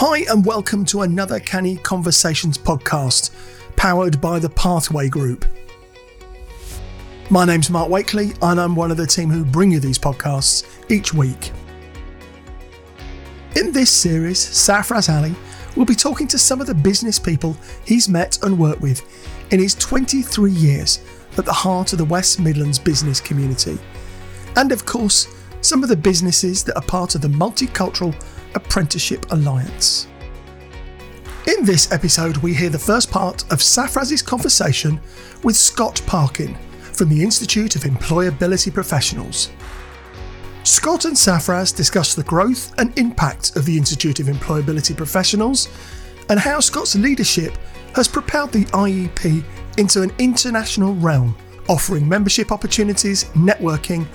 Hi, and welcome to another Canny Conversations podcast, powered by the Pathway Group. My name's Mark Wakely, and I'm one of the team who bring you these podcasts each week. In this series, Sarfraz Ali will be talking to some of the business people he's met and worked with in his 23 years at the heart of the West Midlands business community. And of course, some of the businesses that are part of the Multicultural Apprenticeship Alliance. In this episode, we hear the first part of Sarfraz's conversation with Scott Parkin from the Institute of Employability Professionals. Scott and Sarfraz discuss the growth and impact of the Institute of Employability Professionals and how Scott's leadership has propelled the IEP into an international realm, offering membership opportunities, networking,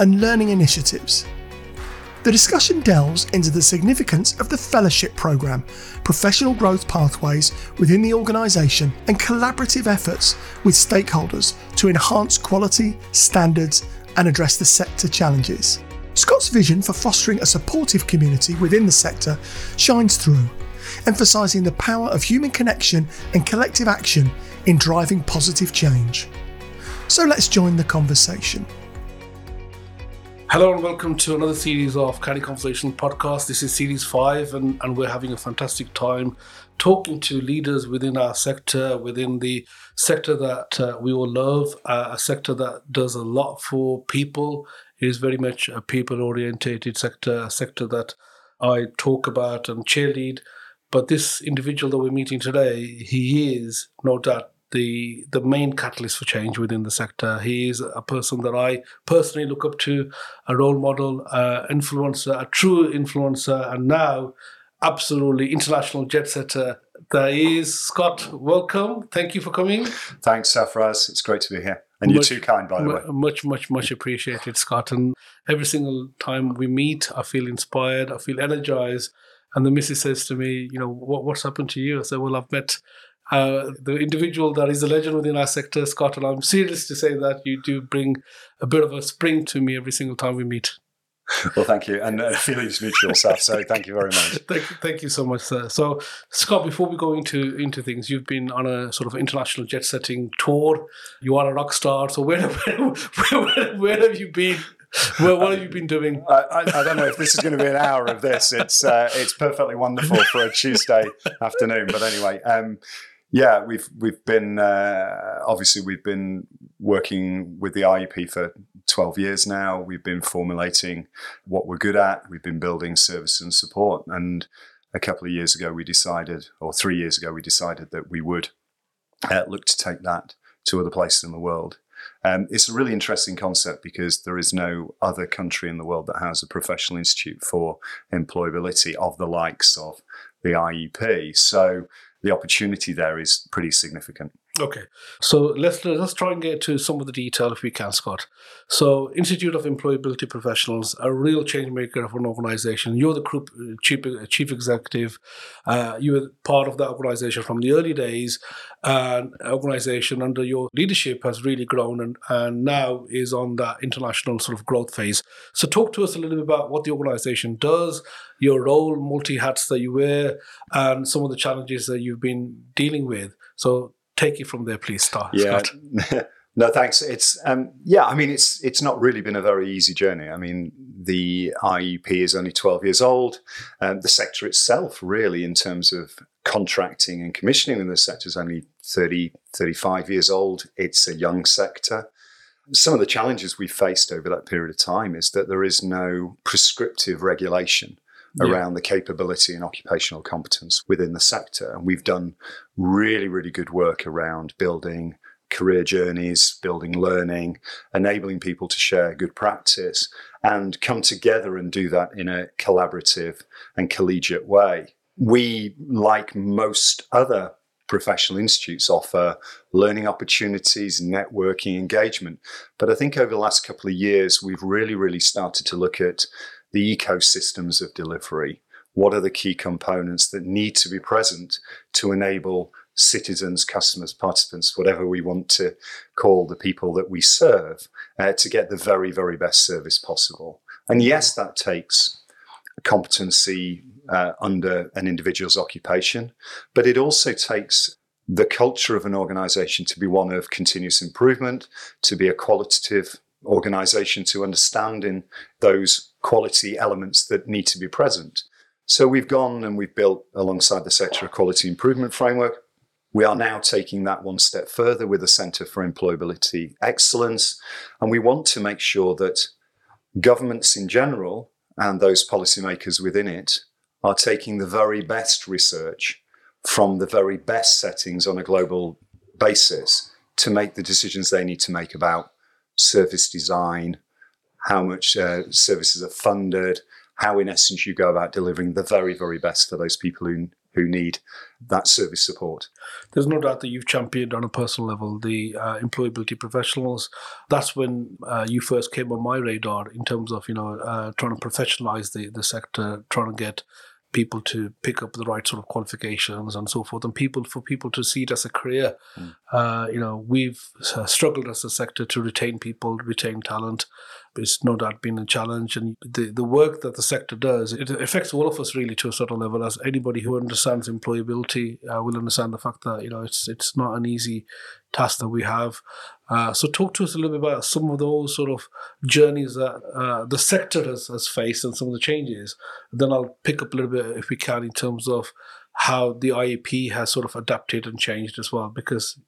and learning initiatives. The discussion delves into the significance of the fellowship program, professional growth pathways within the organisation, and collaborative efforts with stakeholders to enhance quality, standards, and address the sector challenges. Scott's vision for fostering a supportive community within the sector shines through, emphasising the power of human connection and collective action in driving positive change. So let's join the conversation. Hello and welcome to another series of Canny Conversation podcast. This is series five, and, and we're having a fantastic time talking to leaders within our sector, within the sector that uh, we all love, uh, a sector that does a lot for people. It is very much a people orientated sector, a sector that I talk about and cheerlead. But this individual that we're meeting today, he is no doubt the the main catalyst for change within the sector. He is a person that I personally look up to, a role model, uh, influencer, a true influencer, and now absolutely international jet setter. There is Scott. Welcome. Thank you for coming. Thanks, Sarfraz. It's great to be here. And much, you're too kind, by the way. Much, much, much appreciated, Scott. And every single time we meet, I feel inspired. I feel energized. And the missus says to me, you know, what, what's happened to you? I said, well, I've met uh, the individual that is a legend within our sector, Scott, and I'm serious to say that you do bring a bit of a spring to me every single time we meet. Well, thank you, and uh, feelings mutual, Saf. So, thank you very much. thank, you, thank you so much, sir. So, Scott, before we go into into things, you've been on a sort of international jet setting tour. You are a rock star. So, where where, where, where have you been well, what have you been doing? I, I, I, don't know if this is going to be an hour of this. It's uh, it's perfectly wonderful for a Tuesday afternoon. But anyway, um, yeah, we've we've been uh, obviously we've been working with the IEP for 12 years now. We've been formulating what we're good at. We've been building service and support. And a couple of years ago, we decided, or three years ago, we decided that we would uh, look to take that to other places in the world. Um, it's a really interesting concept because there is no other country in the world that has a professional institute for employability of the likes of the IEP. So the opportunity there is pretty significant. Okay, so let's let's try and get to some of the detail if we can, Scott. So, Institute of Employability Professionals, a real change maker of an organisation. You're the group uh, chief chief executive. Uh, you were part of that organisation from the early days. And organisation under your leadership has really grown and, and now is on that international sort of growth phase. So, talk to us a little bit about what the organisation does, your role, multi hats that you wear, and some of the challenges that you've been dealing with. So take it from there, please, Star. Yeah. no, thanks. It's um, yeah. I mean, it's it's not really been a very easy journey. I mean, the IEP is only twelve years old. Um, the sector itself, really, in terms of contracting and commissioning in the sector, is only 30, 35 years old. It's a young sector. Some of the challenges we faced over that period of time is that there is no prescriptive regulation around yeah. the capability and occupational competence within the sector. And we've done really, really good work around building career journeys, building learning, enabling people to share good practice and come together and do that in a collaborative and collegiate way. We, like most other professional institutes, offer learning opportunities, networking, engagement. But I think over the last couple of years, we've really, really started to look at the ecosystems of delivery. What are the key components that need to be present to enable citizens, customers, participants, whatever we want to call the people that we serve, uh, to get the very, very best service possible? And yes, that takes competency, uh, under an individual's occupation, but it also takes the culture of an organization to be one of continuous improvement, to be a qualitative organization, to understand in those quality elements that need to be present. So we've gone and we've built alongside the sector a quality improvement framework. We are now taking that one step further with the Centre for Employability Excellence. And we want to make sure that governments in general and those policymakers within it are taking the very best research from the very best settings on a global basis to make the decisions they need to make about service design, how much uh, services are funded, how, in essence, you go about delivering the very, very best for those people who, who need that service support. There's no doubt that you've championed on a personal level the uh, employability professionals. That's when uh, you first came on my radar in terms of you know uh, trying to professionalize the the sector, trying to get people to pick up the right sort of qualifications and so forth, and people for people to see it as a career. Mm. Uh, you know, we've uh, struggled as a sector to retain people, retain talent. It's no doubt been a challenge, and the the work that the sector does it affects all of us really to a certain level. As anybody who understands employability uh, will understand the fact that you know it's it's not an easy task that we have. Uh, so, talk to us a little bit about some of those sort of journeys that uh, the sector has, has faced and some of the changes. And Then I'll pick up a little bit, if we can, in terms of how the IEP has sort of adapted and changed as well. Because,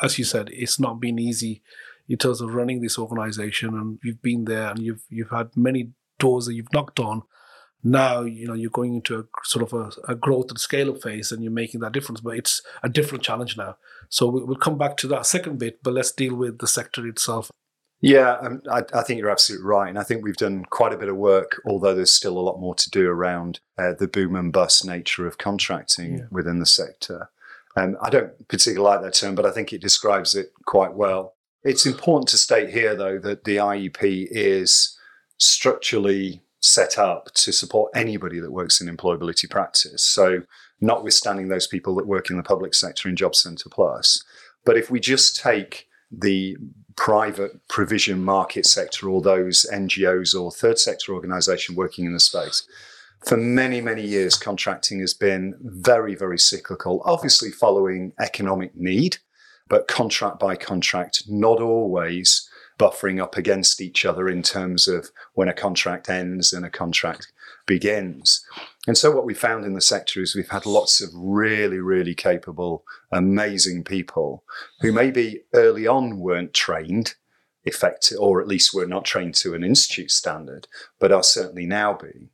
as you said, it's not been easy in terms of running this organization, and you've been there and you've you've had many doors that you've knocked on. Now you know you're going into a sort of a, a growth and scale up phase and you're making that difference but it's a different challenge now. So we'll come back to that second bit but let's deal with the sector itself. Yeah um, I, I, think you're absolutely right and i think we've done quite a bit of work although there's still a lot more to do around uh, the boom and bust nature of contracting yeah. within the sector. Um, i don't particularly like that term but i think it describes it quite well it's important to state here though that the iep is structurally set up to support anybody that works in employability practice. So, notwithstanding those people that work in the public sector in Job Centre Plus. But if we just take the private provision market sector or those NGOs or third sector organisation working in the space, for many, many years, contracting has been very, very cyclical, obviously following economic need, but contract by contract, not always buffering up against each other in terms of when a contract ends and a contract begins. And so, what we found in the sector is we've had lots of really, really capable, amazing people who maybe early on weren't trained effective, or at least were not trained to an institute standard, but are certainly now being.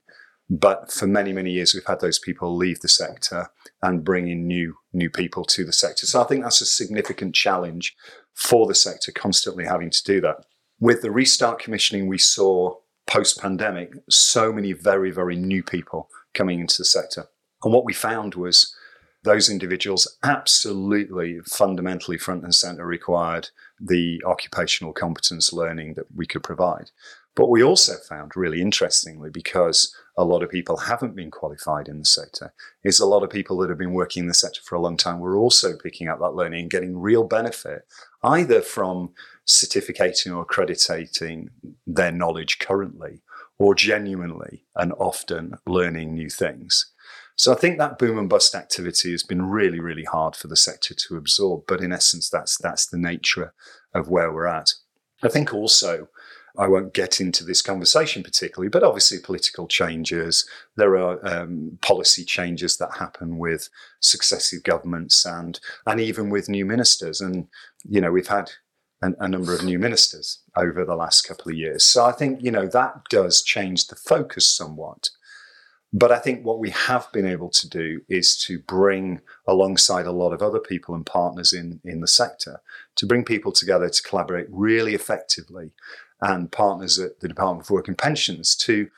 But for many, many years, we've had those people leave the sector and bring in new, new people to the sector. So I think that's a significant challenge for the sector constantly having to do that. With the restart commissioning, we saw post pandemic so many very, very new people coming into the sector. And what we found was those individuals absolutely fundamentally front and center required the occupational competence learning that we could provide. But we also found, really interestingly, because a lot of people haven't been qualified in the sector, is a lot of people that have been working in the sector for a long time were also picking up that learning and getting real benefit, either from certificating or accrediting their knowledge currently, or genuinely and often learning new things. So I think that boom and bust activity has been really, really hard for the sector to absorb. But in essence, that's that's the nature of where we're at. I think also I won't get into this conversation particularly, but obviously political changes. There are um, policy changes that happen with successive governments and and even with new ministers. And you know we've had a, a number of new ministers over the last couple of years. So I think you know that does change the focus somewhat. But I think what we have been able to do is to bring alongside a lot of other people and partners in, in the sector to bring people together to collaborate really effectively and partners at the Department for Work and Pensions to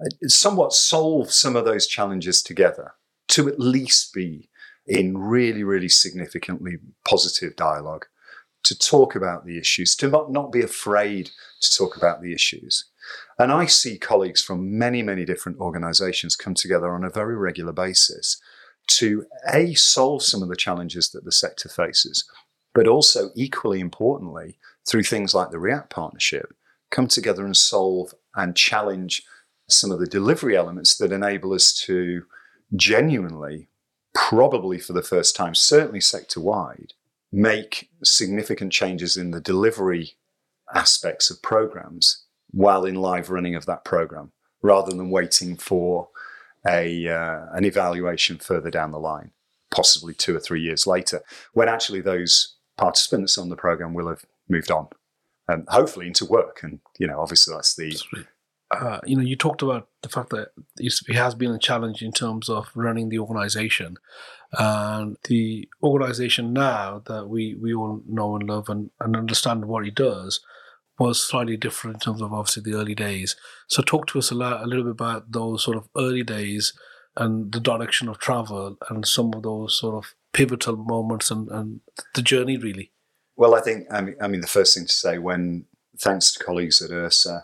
uh, somewhat solve some of those challenges together, to at least be in really, really significantly positive dialogue, to talk about the issues, to not, not be afraid to talk about the issues. And I see colleagues from many, many different organizations come together on a very regular basis to A, solve some of the challenges that the sector faces, but also equally importantly, through things like the React partnership, come together and solve and challenge some of the delivery elements that enable us to genuinely, probably for the first time, certainly sector wide, make significant changes in the delivery aspects of programs while in live running of that program, rather than waiting for a uh, an evaluation further down the line, possibly two or three years later, when actually those participants on the program will have moved on, and hopefully into work. And you know, obviously that's the uh, you know, you talked about the fact that it has been a challenge in terms of running the organization. And the organization now that we, we all know and love and, and understand what it does was slightly different in terms of obviously the early days. So, talk to us a, lot, a little bit about those sort of early days and the direction of travel and some of those sort of pivotal moments and, and the journey, really. Well, I think, I mean, I mean, the first thing to say when, thanks to colleagues at ERSA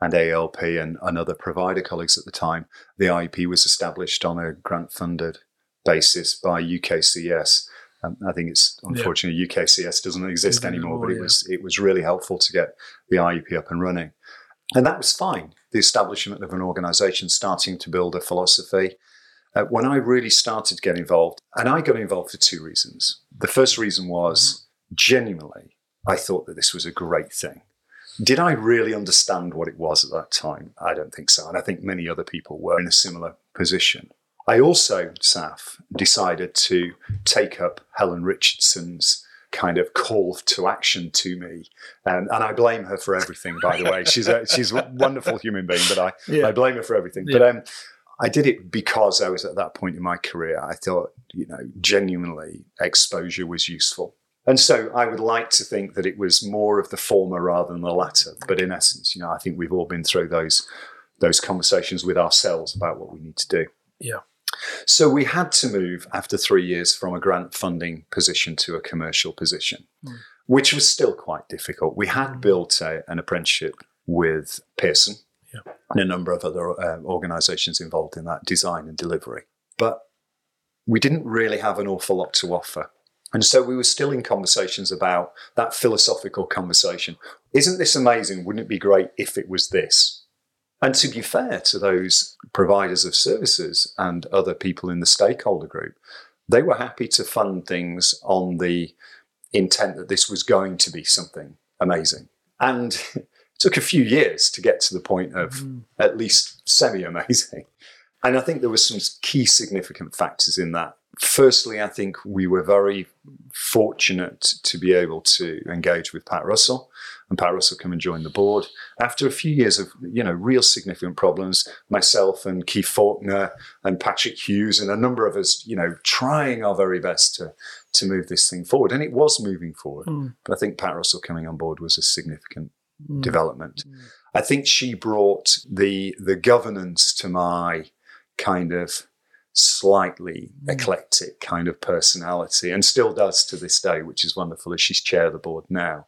and AELP and, and other provider colleagues at the time, the IEP was established on a grant funded basis by UKCES. Um, I think it's unfortunately yeah. UKCES doesn't exist anymore, but it yeah. was it was really helpful to get the IEP up and running, and that was fine. The establishment of an organisation, starting to build a philosophy. Uh, when I really started to get involved, and I got involved for two reasons. The first reason was genuinely, I thought that this was a great thing. Did I really understand what it was at that time? I don't think so. And I think many other people were in a similar position. I also, Saf, decided to take up Helen Richardson's kind of call to action to me. Um, and I blame her for everything, by the way. She's a, she's a wonderful human being, but I, yeah. I blame her for everything. Yeah. But um, I did it because I was at that point in my career. I thought, you know, genuinely exposure was useful. And so I would like to think that it was more of the former rather than the latter. But in essence, you know, I think we've all been through those those conversations with ourselves about what we need to do. Yeah. So we had to move after three years from a grant funding position to a commercial position, mm. which was still quite difficult. We had mm. built a, an apprenticeship with Pearson yeah. and a number of other uh, organisations involved in that design and delivery, but we didn't really have an awful lot to offer and so we were still in conversations about that philosophical conversation. Isn't this amazing? Wouldn't it be great if it was this? And to be fair to those providers of services and other people in the stakeholder group, they were happy to fund things on the intent that this was going to be something amazing. And it took a few years to get to the point of mm. at least semi amazing. And I think there were some key significant factors in that firstly, I think we were very fortunate to be able to engage with Pat Russell, and Pat Russell come and join the board after a few years of you know real significant problems. Myself and Keith Faulkner and Patrick Hughes and a number of us, you know, trying our very best to to move this thing forward, and it was moving forward. Mm. But I think Pat Russell coming on board was a significant mm. development. Mm. I think she brought the the governance to my kind of slightly mm. eclectic kind of personality and still does to this day, which is wonderful as she's chair of the board now.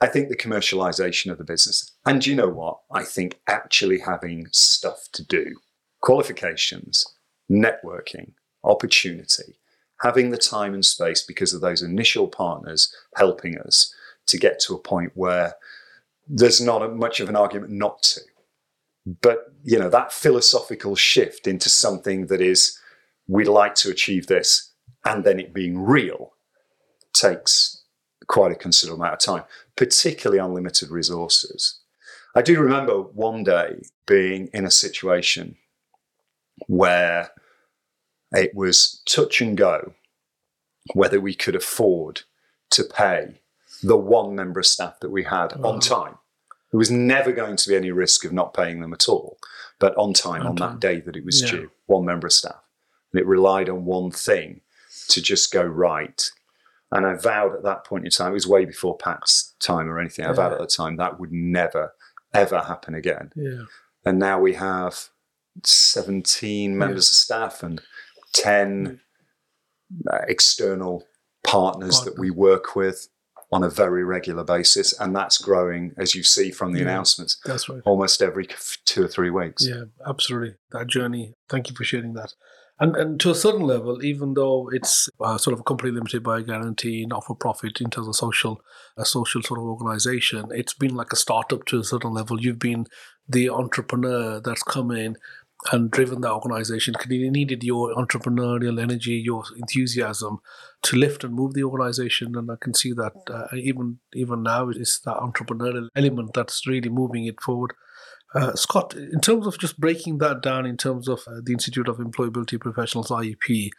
I think the commercialization of the business, and you know what? I think actually having stuff to do, qualifications, networking, opportunity, having the time and space because of those initial partners helping us to get to a point where there's not a, much of an argument not to. But you know that philosophical shift into something that is we'd like to achieve this, and then it being real takes quite a considerable amount of time, particularly on limited resources. I do remember one day being in a situation where it was touch and go whether we could afford to pay the one member of staff that we had on time. There was never going to be any risk of not paying them at all, but on time on, on time. that day that it was yeah. due, one member of staff and it relied on one thing to just go right. And I vowed at that point in time, it was way before Pat's time or anything. I vowed at the time that would never, ever happen again. Yeah. And now we have 17 members yeah. of staff and 10 uh, external partners Partner. that we work with on a very regular basis. And that's growing, as you see from the yeah, announcements, that's right. almost every two or three weeks. Yeah, absolutely. That journey. Thank you for sharing that. And, and to a certain level, even though it's uh, sort of a company limited by a guarantee, not for profit in terms of social, a social sort of organization, it's been like a startup to a certain level. You've been the entrepreneur that's come in and driven that organization because you needed your entrepreneurial energy, your enthusiasm to lift and move the organization. And I can see that uh, even even now it's that entrepreneurial element that's really moving it forward. Uh, Scott, in terms of just breaking that down, in terms of uh, the Institute of Employability Professionals (IEP),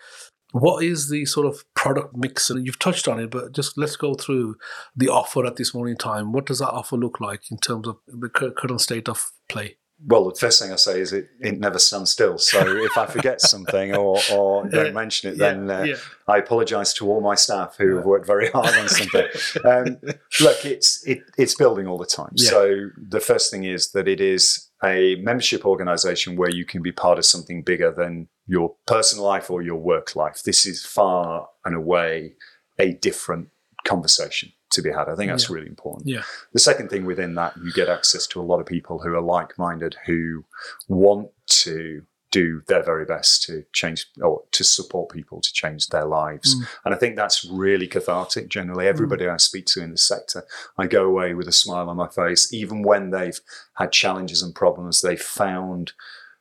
what is the sort of product mix? And you've touched on it, but just let's go through the offer at this moment in time. What does that offer look like in terms of the current state of play? Well, the first thing I say is it, it never stands still. So if I forget something or, or don't mention it, then uh, yeah. I apologise to all my staff who have worked very hard on something. Um, look, it's it, it's building all the time. Yeah. So the first thing is that it is a membership organisation where you can be part of something bigger than your personal life or your work life. This is far and away a different conversation to be had. I think that's yeah. really important. Yeah. The second thing within that, you get access to a lot of people who are like minded, who want to do their very best to change or to support people to change their lives. Mm. And I think that's really cathartic. Generally, everybody mm. I speak to in the sector, I go away with a smile on my face, even when they've had challenges and problems, they've found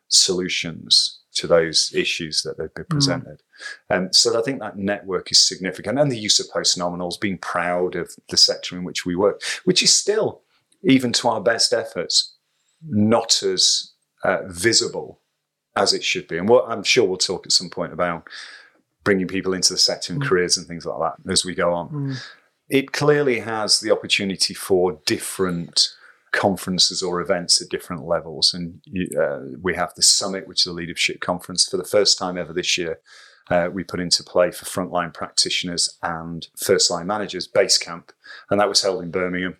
solutions to those issues that they've been mm. presented. Mm. Um, so I think that network is significant, and the use of post nominals, being proud of the sector in which we work, which is still, even to our best efforts, not as uh, visible as it should be. And what I'm sure we'll talk at some point about bringing people into the sector and mm. careers and things like that as we go on. Mm. It clearly has the opportunity for different conferences or events at different levels. And uh, we have the summit, which is a leadership conference for the first time ever this year. Uh, we put into play for frontline practitioners and first line managers, base camp, and that was held in Birmingham.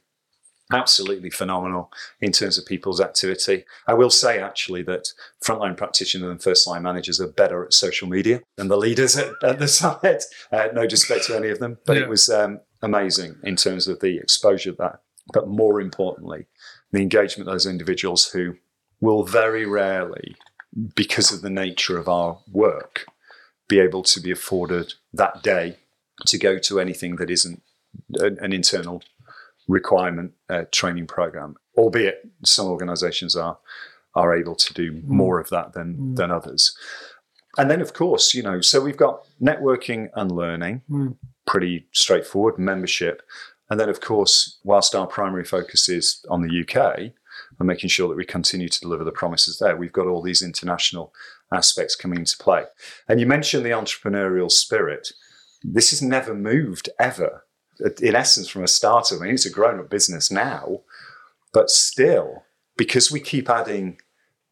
Absolutely phenomenal in terms of people's activity. I will say actually that frontline practitioners and first line managers are better at social media than the leaders at, at the summit. Uh, no disrespect to any of them, but yeah. it was um, amazing in terms of the exposure that. But more importantly, the engagement of those individuals who will very rarely, because of the nature of our work, be able to be afforded that day to go to anything that isn't an internal requirement uh, training program. Albeit some organisations are are able to do mm. more of that than mm. than others. And then, of course, you know, so we've got networking and learning, mm. pretty straightforward membership, and then, of course, whilst our primary focus is on the UK and making sure that we continue to deliver the promises there, we've got all these international aspects coming into play. And you mentioned the entrepreneurial spirit. This has never moved ever. In essence, from a startup, I mean, it's a grown up business now, but still, because we keep adding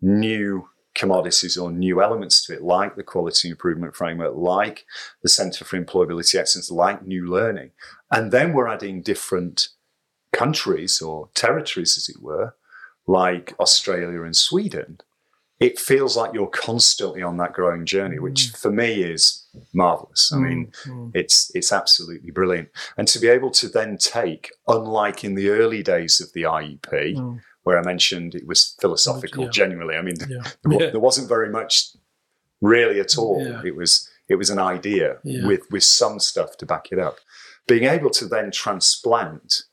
new commodities or new elements to it, like the quality improvement framework, like the Centre for Employability Excellence, like new learning. And then we're adding different countries or territories, as it were, like Australia and Sweden. It feels like you're constantly on that growing journey, which mm. for me is marvelous. I mm, mean, mm. it's it's absolutely brilliant. And to be able to then take, unlike in the early days of the IEP, mm where I mentioned it was philosophical. Yeah. Genuinely, I mean, yeah. there, yeah. there, wasn't very much really at all. It was it was an idea with with some stuff to back it up. Being able to then transplant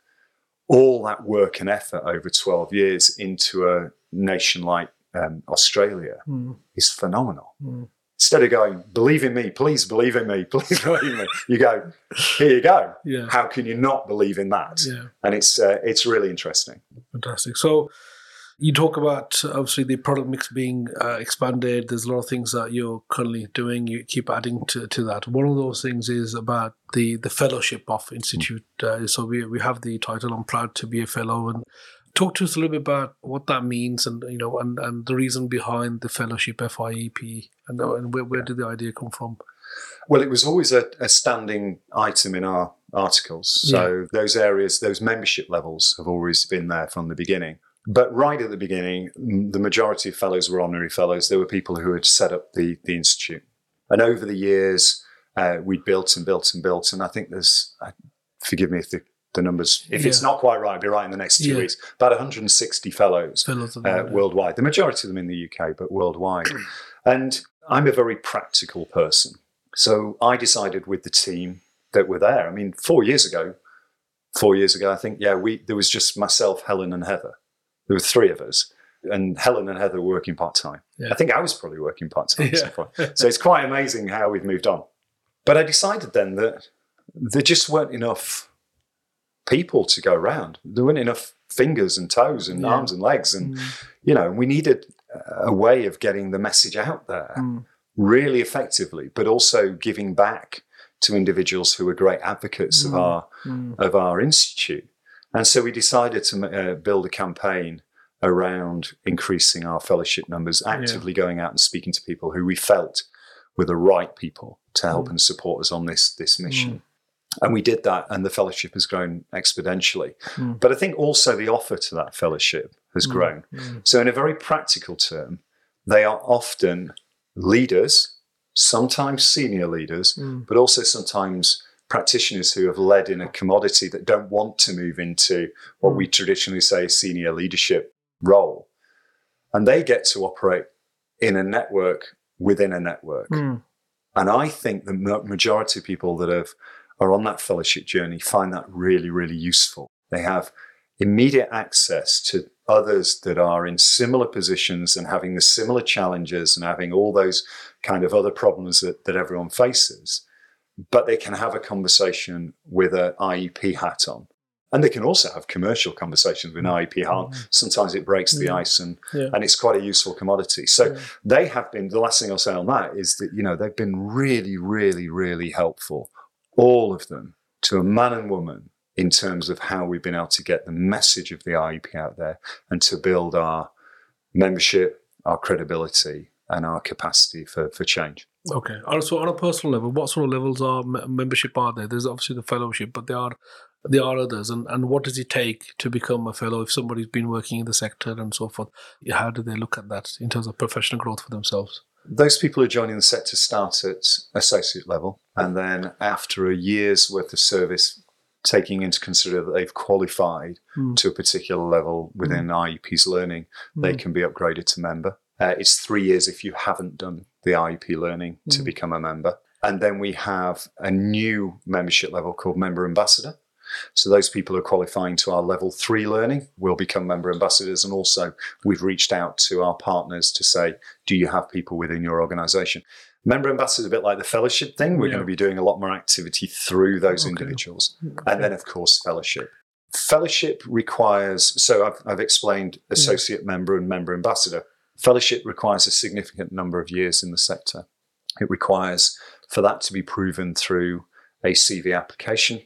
all that work and effort over 12 years into a nation like um, Australia mm. is phenomenal. Mm. Instead of going, believe in me, please believe in me, please believe in me, you go, here you go. Yeah. How can you not believe in that? Yeah. And it's uh, it's really interesting. Fantastic. So you talk about obviously the product mix being uh, expanded. There's a lot of things that you're currently doing. You keep adding to, to that. One of those things is about the the fellowship of institute. Uh, so we we have the title. I'm proud to be a fellow, and talk to us a little bit about what that means and you know and, and the reason behind the fellowship FIEP and, and where, where did the idea come from? Well it was always a, a standing item in our articles. So yeah. those areas those membership levels have always been there from the beginning. But right at the beginning the majority of fellows were honorary fellows. There were people who had set up the the institute. And over the years uh, we built and built and built. And i think there's uh, forgive me if the the numbers. If yeah. it's not quite right, I'll be right in the next two yeah. weeks. About 160 fellows uh, worldwide. The majority of them in the UK, but worldwide. and I'm a very practical person. So I decided with the team that were there. I mean, four years ago, four years ago, I think, yeah, we there was just myself, Helen, and Heather. There were three of us, and Helen and Heather were working part time. Yeah. I think I was probably working part time. Yeah. so it's quite amazing how we've moved on. But I decided then that there just weren't enough people to go around. There weren't enough fingers and toes and Yeah. arms and legs, and Mm. you know, we needed a way of getting the message out there Mm. really effectively, but also giving back to individuals who were great advocates of Mm. our Mm. of our institute. And so we decided to uh, build a campaign around increasing our fellowship numbers, actively going out and speaking to people who we felt were the right people to help Mm. and support us on this this mission. And we did that, and the fellowship has grown exponentially. Mm. But I think also the offer to that fellowship has Mm. grown. Mm. So, in a very practical term, they are often leaders, sometimes senior leaders, Mm. but also sometimes practitioners who have led in a commodity that don't want to move into what Mm. we traditionally say a senior leadership role. And they get to operate in a network within a network. Mm. And I think the majority of people that have are on that fellowship journey find that really, really useful. They have immediate access to others that are in similar positions and having the similar challenges and having all those kind of other problems that, that everyone faces. But they can have a conversation with an IEP hat on. And they can also have commercial conversations with an IEP hat on. Sometimes it breaks the Mm. ice and, Yeah. and it's quite a useful commodity. So Yeah. they have been the last thing I'll say on that is that you know they've been really, really, really helpful, all of them, to a man and woman in terms of how we've been able to get the message of the IEP out there and to build our membership, our credibility, and our capacity for, for change. Okay. So on a personal level, what sort of levels me- membership are there? There's obviously the fellowship, but there are there are others. And, and what does it take to become a fellow if somebody's been working in the sector and so forth? How do they look at that in terms of professional growth for themselves? Those people who are joining the sector start at associate level, and then after a year's worth of service, taking into consider that they've qualified Mm. to a particular level within IEP's learning, they Mm. can be upgraded to member. Uh, it's three years if you haven't done the IEP learning to Mm. become a member. And then we have a new membership level called Member Ambassador. So those people who are qualifying to our level three learning will become member ambassadors. And also, we've reached out to our partners to say, do you have people within your organization? Member ambassador is a bit like the fellowship thing. We're Yeah. going to be doing a lot more activity through those Okay. individuals. And then, of course, fellowship. Fellowship requires, so I've, I've explained mm. associate member and member ambassador. Fellowship requires a significant number of years in the sector. It requires for that to be proven through a CV application.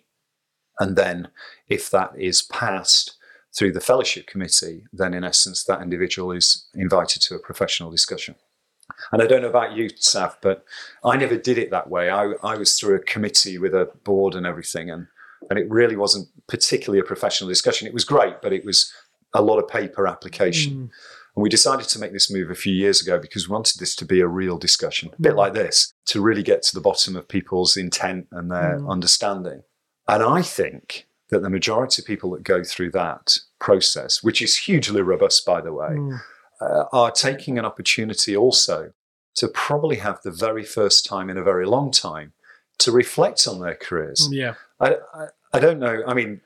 And then, if that is passed through the fellowship committee, then in essence, that individual is invited to a professional discussion. And I don't know about you, Saf, but I never did it that way. I, I was through a committee with a board and everything, and, and it really wasn't particularly a professional discussion. It was great, but it was a lot of paper application. Mm. And we decided to make this move a few years ago because we wanted this to be a real discussion, a bit like this, to really get to the bottom of people's intent and their Mm. understanding. And I think that the majority of people that go through that process, which is hugely robust, by the way, Mm. uh, are taking an opportunity also to probably have the very first time in a very long time to reflect on their careers. Yeah. I, I, I don't know. I mean,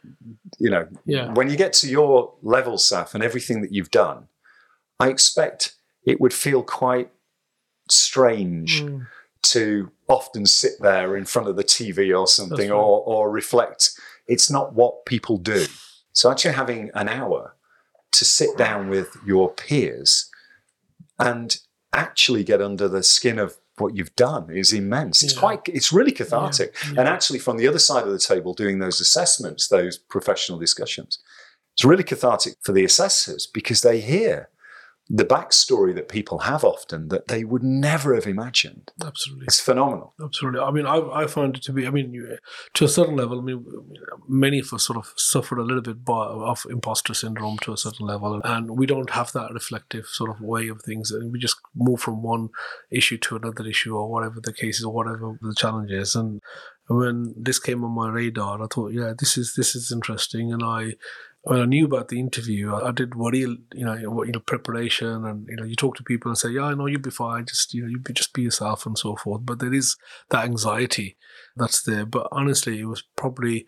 you know, Yeah. when you get to your level, Saf, and everything that you've done, I expect it would feel quite strange Mm. To often sit there in front of the TV or something right. or, or reflect. It's not what people do. So actually having an hour to sit down with your peers and actually get under the skin of what you've done is immense. It's Yeah. quite it's really cathartic. Yeah. And actually from the other side of the table doing those assessments, those professional discussions, it's really cathartic for the assessors because they hear the backstory that people have often that they would never have imagined. Absolutely. It's phenomenal. Absolutely. I mean, I, I find it to be, I mean, you, to a certain level, I mean, many of us sort of suffered a little bit by, of imposter syndrome to a certain level. And we don't have that reflective sort of way of things. And we just move from one issue to another issue or whatever the case is or whatever the challenge is. And when this came on my radar, I thought, yeah, this is this is interesting. And I when I knew about the interview, I, I did worry, you know, you know, preparation, and you know, you talk to people and say, "Yeah, I know you'll be fine. Just you know, you be, just be yourself and so forth." But there is that anxiety that's there. But honestly, it was probably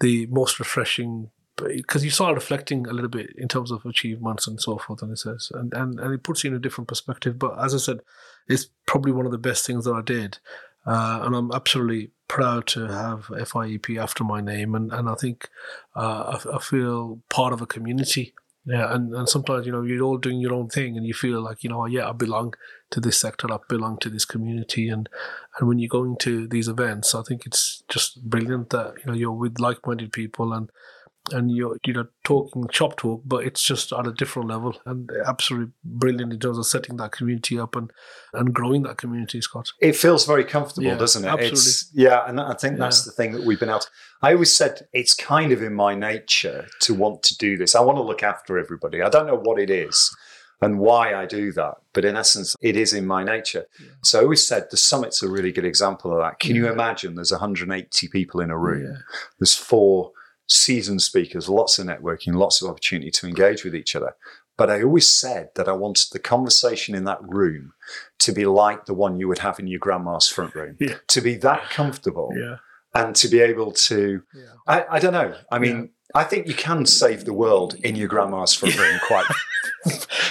the most refreshing because you start reflecting a little bit in terms of achievements and so forth, and it says, and, and and it puts you in a different perspective. But as I said, it's probably one of the best things that I did, uh, and I'm absolutely proud to have FIEP after my name, and, and I think uh, I, I, feel part of a community. Yeah, and, and sometimes you know you're all doing your own thing, and you feel like you know yeah I belong to this sector, I belong to this community, and and when you're going to these events, I think it's just brilliant that you know you're with like-minded people and and you're you know talking shop talk, but it's just at a different level and absolutely brilliant in terms of setting that community up and and growing that community, Scott. It feels very comfortable, yeah, doesn't it? Absolutely. It's, yeah, and I think that's yeah. the thing that we've been out. I always said it's kind of in my nature to want to do this. I want to look after everybody. I don't know what it is and why I do that. But in essence, it is in my nature. Yeah. So I always said the summit's a really good example of that. Can yeah. you mm. imagine there's 180 people in a room? Yeah. There's four seasoned speakers, lots of networking, lots of opportunity to engage with each other. But I always said that I wanted the conversation in that room to be like the one you would have in your grandma's front room, yeah. to be that comfortable yeah. and to be able to, yeah. I, I, don't know. I mean, I think you can save the world in your grandma's front room quite.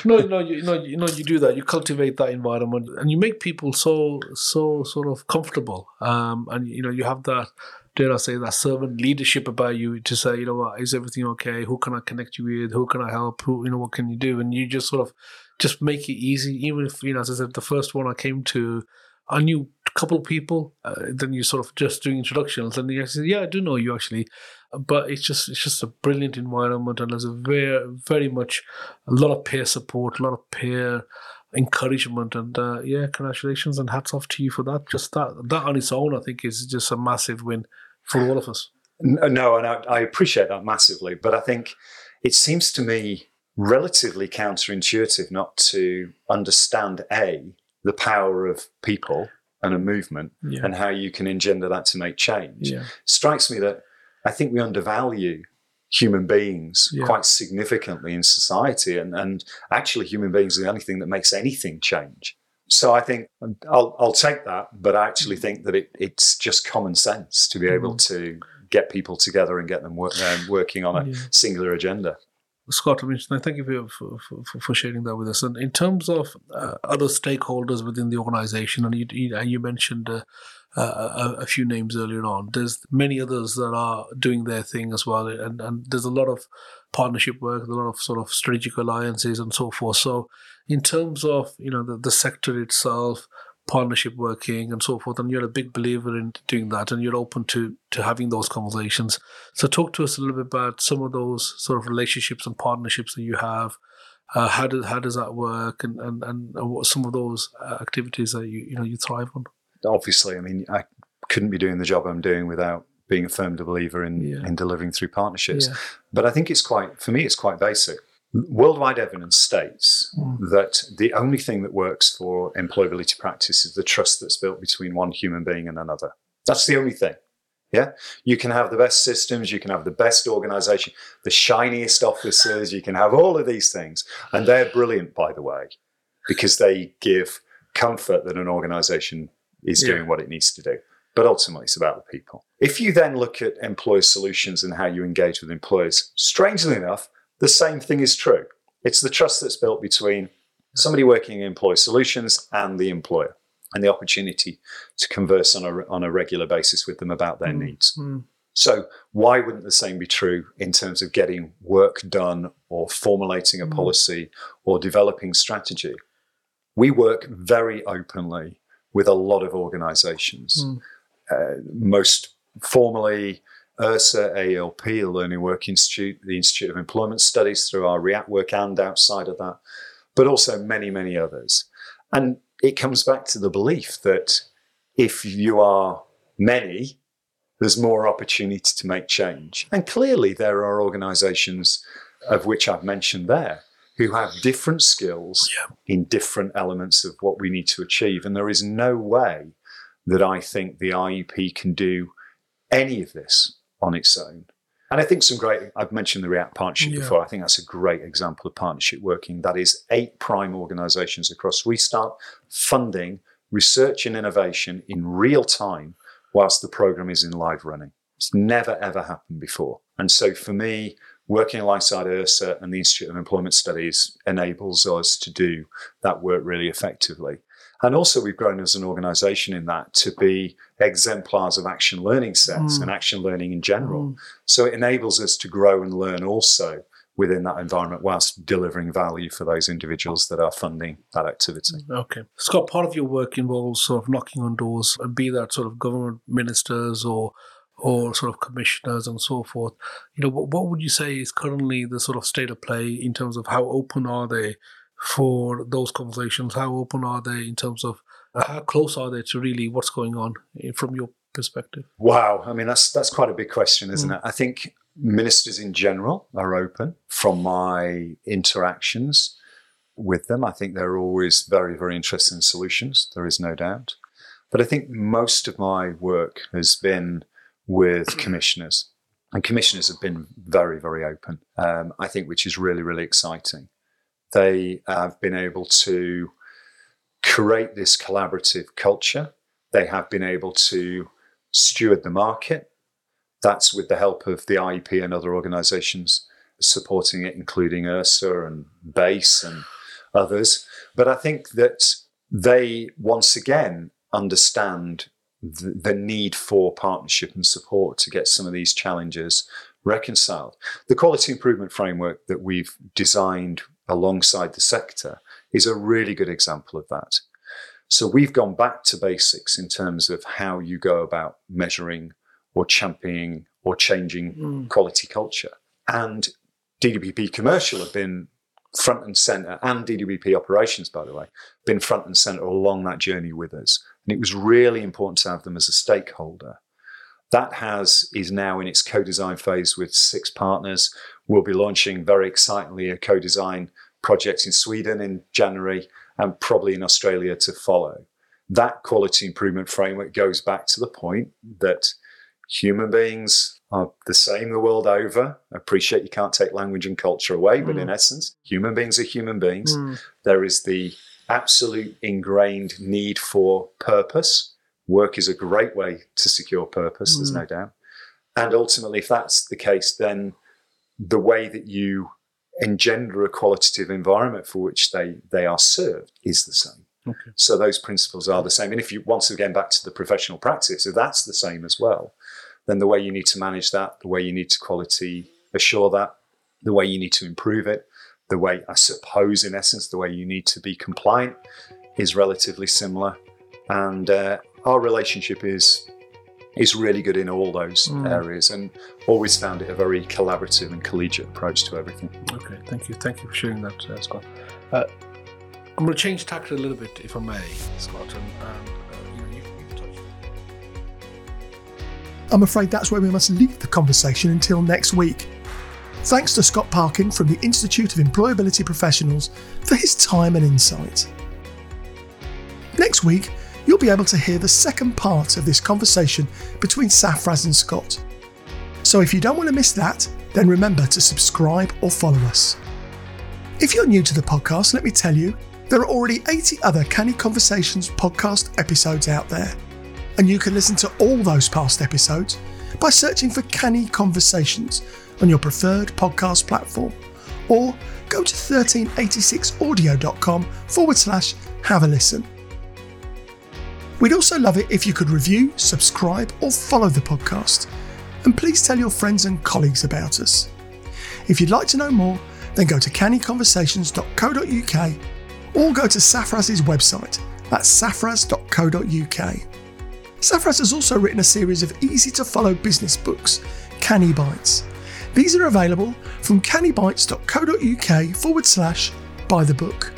no, no, you know, you know, you do that. You cultivate that environment, and you make people so, so sort of comfortable. Um, and you know, you have that dare I say, that servant leadership about you to say, you know what, is everything okay? Who can I connect you with? Who can I help? Who, you know, what can you do? And you just sort of just make it easy. Even if, you know, as I said, the first one I came to, I knew a couple of people. Uh, then you sort of just doing introductions, and you say, yeah, I do know you actually. But it's just it's just a brilliant environment, and there's a very very much a lot of peer support, a lot of peer encouragement and uh, yeah congratulations and hats off to you for that just that that on its own i think is just a massive win for all of us. No, and I, I appreciate that massively. But I think it seems to me relatively counterintuitive not to understand A, the power of people and a movement yeah. and how you can engender that to make change. Yeah. Strikes me that I think we undervalue human beings yeah. quite significantly in society and, and actually human beings are the only thing that makes anything change. So I think I'll, I'll take that, but I actually mm. think that it, it's just common sense to be able mm. to get people together and get them work, um, working on a yeah. singular agenda. Scott, I mean, thank you for, for, for, sharing that with us. And in terms of uh, other stakeholders within the organization, and you, you, you mentioned uh, a, a, few names earlier on, there's many others that are doing their thing as well. And, and there's a lot of partnership work, a lot of sort of strategic alliances and so forth. So, in terms of you know the, the sector itself, partnership working and so forth, and you're a big believer in doing that, and you're open to to having those conversations. So, talk to us a little bit about some of those sort of relationships and partnerships that you have. Uh, how does how does that work, and and and what some of those uh, activities that you you know you thrive on? Obviously, I mean, I couldn't be doing the job I'm doing without being a firm believer in, yeah. in delivering through partnerships. Yeah. But I think it's quite, for me, it's quite basic. Worldwide evidence states mm. that the only thing that works for employability practice is the trust that's built between one human being and another. That's the only thing. Yeah. You can have the best systems, you can have the best organization, the shiniest officers, you can have all of these things. And they're brilliant, by the way, because they give comfort that an organization is yeah. doing what it needs to do but ultimately it's about the people. If you then look at employer solutions and how you engage with employers, strangely enough, the same thing is true. It's the trust that's built between somebody working in employer solutions and the employer and the opportunity to converse on a, on a regular basis with them about their mm. needs. Mm. So, why wouldn't the same be true in terms of getting work done or formulating a mm. policy or developing strategy? We work very openly with a lot of organizations. Mm uh, most formally ERSA, AELP, the Learning Work Institute, the Institute of Employment Studies through our React work and outside of that, but also many, many others. And it comes back to the belief that if you are many, there's more opportunity to make change. And clearly, there are organizations of which I've mentioned there who have different skills yeah. in different elements of what we need to achieve. And there is no way that I think the IEP can do any of this on its own. And I think some great, I've mentioned the React partnership Yeah. before. I think that's a great example of partnership working. That is eight prime organizations across Restart funding research and innovation in real time whilst the program is in live running. It's never, ever happened before. And so for me, working alongside ERSA and the Institute of Employment Studies enables us to do that work really effectively. And also, we've grown as an organization in that to be exemplars of action learning sets Mm. and action learning in general. So it enables us to grow and learn also within that environment whilst delivering value for those individuals that are funding that activity. Okay. Scott, part of your work involves sort of knocking on doors, be that sort of government ministers or or sort of commissioners and so forth. You know, what, what would you say is currently the sort of state of play in terms of how open are they for those conversations? How open are they in terms of uh, how close are they to really what's going on eh, from your perspective? Wow, I mean that's that's quite a big question, isn't it? I think ministers in general are open from my interactions with them. I think they're always very very interested in solutions. There is no doubt, but I think most of my work has been with commissioners, and commissioners have been very very open. Um, I think which is really really exciting. They have been able to create this collaborative culture. They have been able to steward the market. That's with the help of the IEP and other organizations supporting it, including ERSA and BASE and others. But I think that they once again understand the, the need for partnership and support to get some of these challenges reconciled. The quality improvement framework that we've designed alongside the sector is a really good example of that. So we've gone back to basics in terms of how you go about measuring or championing or changing Mm. quality culture. And DWP commercial have been front and center, and DWP operations, by the way, been front and center along that journey with us. And it was really important to have them as a stakeholder. That has is now in its co-design phase with six partners. We'll be launching very excitingly a co-design project in Sweden in January and probably in Australia to follow. That quality improvement framework goes back to the point that human beings are the same the world over. I appreciate you can't take language and culture away, but in essence, human beings are human beings. Mm. There is the absolute ingrained need for purpose. Work is a great way to secure purpose, there's hmm. no doubt. And ultimately, if that's the case, then the way that you engender a qualitative environment for which they, they are served is the same. Okay. So those principles are the same. And if you once again back to the professional practice, if that's the same as well, then the way you need to manage that, the way you need to quality assure that, the way you need to improve it, the way I suppose in essence the way you need to be compliant is relatively similar. And uh, our relationship is is really good in all those Mm. areas and always found it a very collaborative and collegiate approach to everything. Okay, thank you. Thank you for sharing that, uh, Scott. Uh, I'm going to change tack a little bit, if I may, Scott. And, and uh, you know, you, you've touched. I'm afraid that's where we must leave the conversation until next week. Thanks to Scott Parkin from the Institute of Employability Professionals for his time and insight. Next week, you'll be able to hear the second part of this conversation between Safraz and Scott. So if you don't want to miss that, then remember to subscribe or follow us. If you're new to the podcast, let me tell you, there are already 80 other Canny Conversations podcast episodes out there and you can listen to all those past episodes by searching for Canny Conversations on your preferred podcast platform or go to 1386audio.com forward slash have a listen. We'd also love it if you could review, subscribe, or follow the podcast. And please tell your friends and colleagues about us. If you'd like to know more, then go to cannyconversations.co.uk or go to Safraz's website. That's safraz.co.uk. Safraz has also written a series of easy to follow business books, Canny Bites. These are available from cannybites.co.uk forward slash buy the book.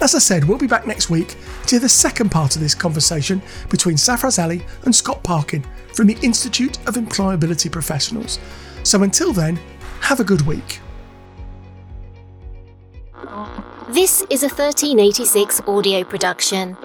As I said, we'll be back next week to hear the second part of this conversation between Safraz Ali and Scott Parkin from the Institute of Employability Professionals. So until then, have a good week. This is a 1386 audio production.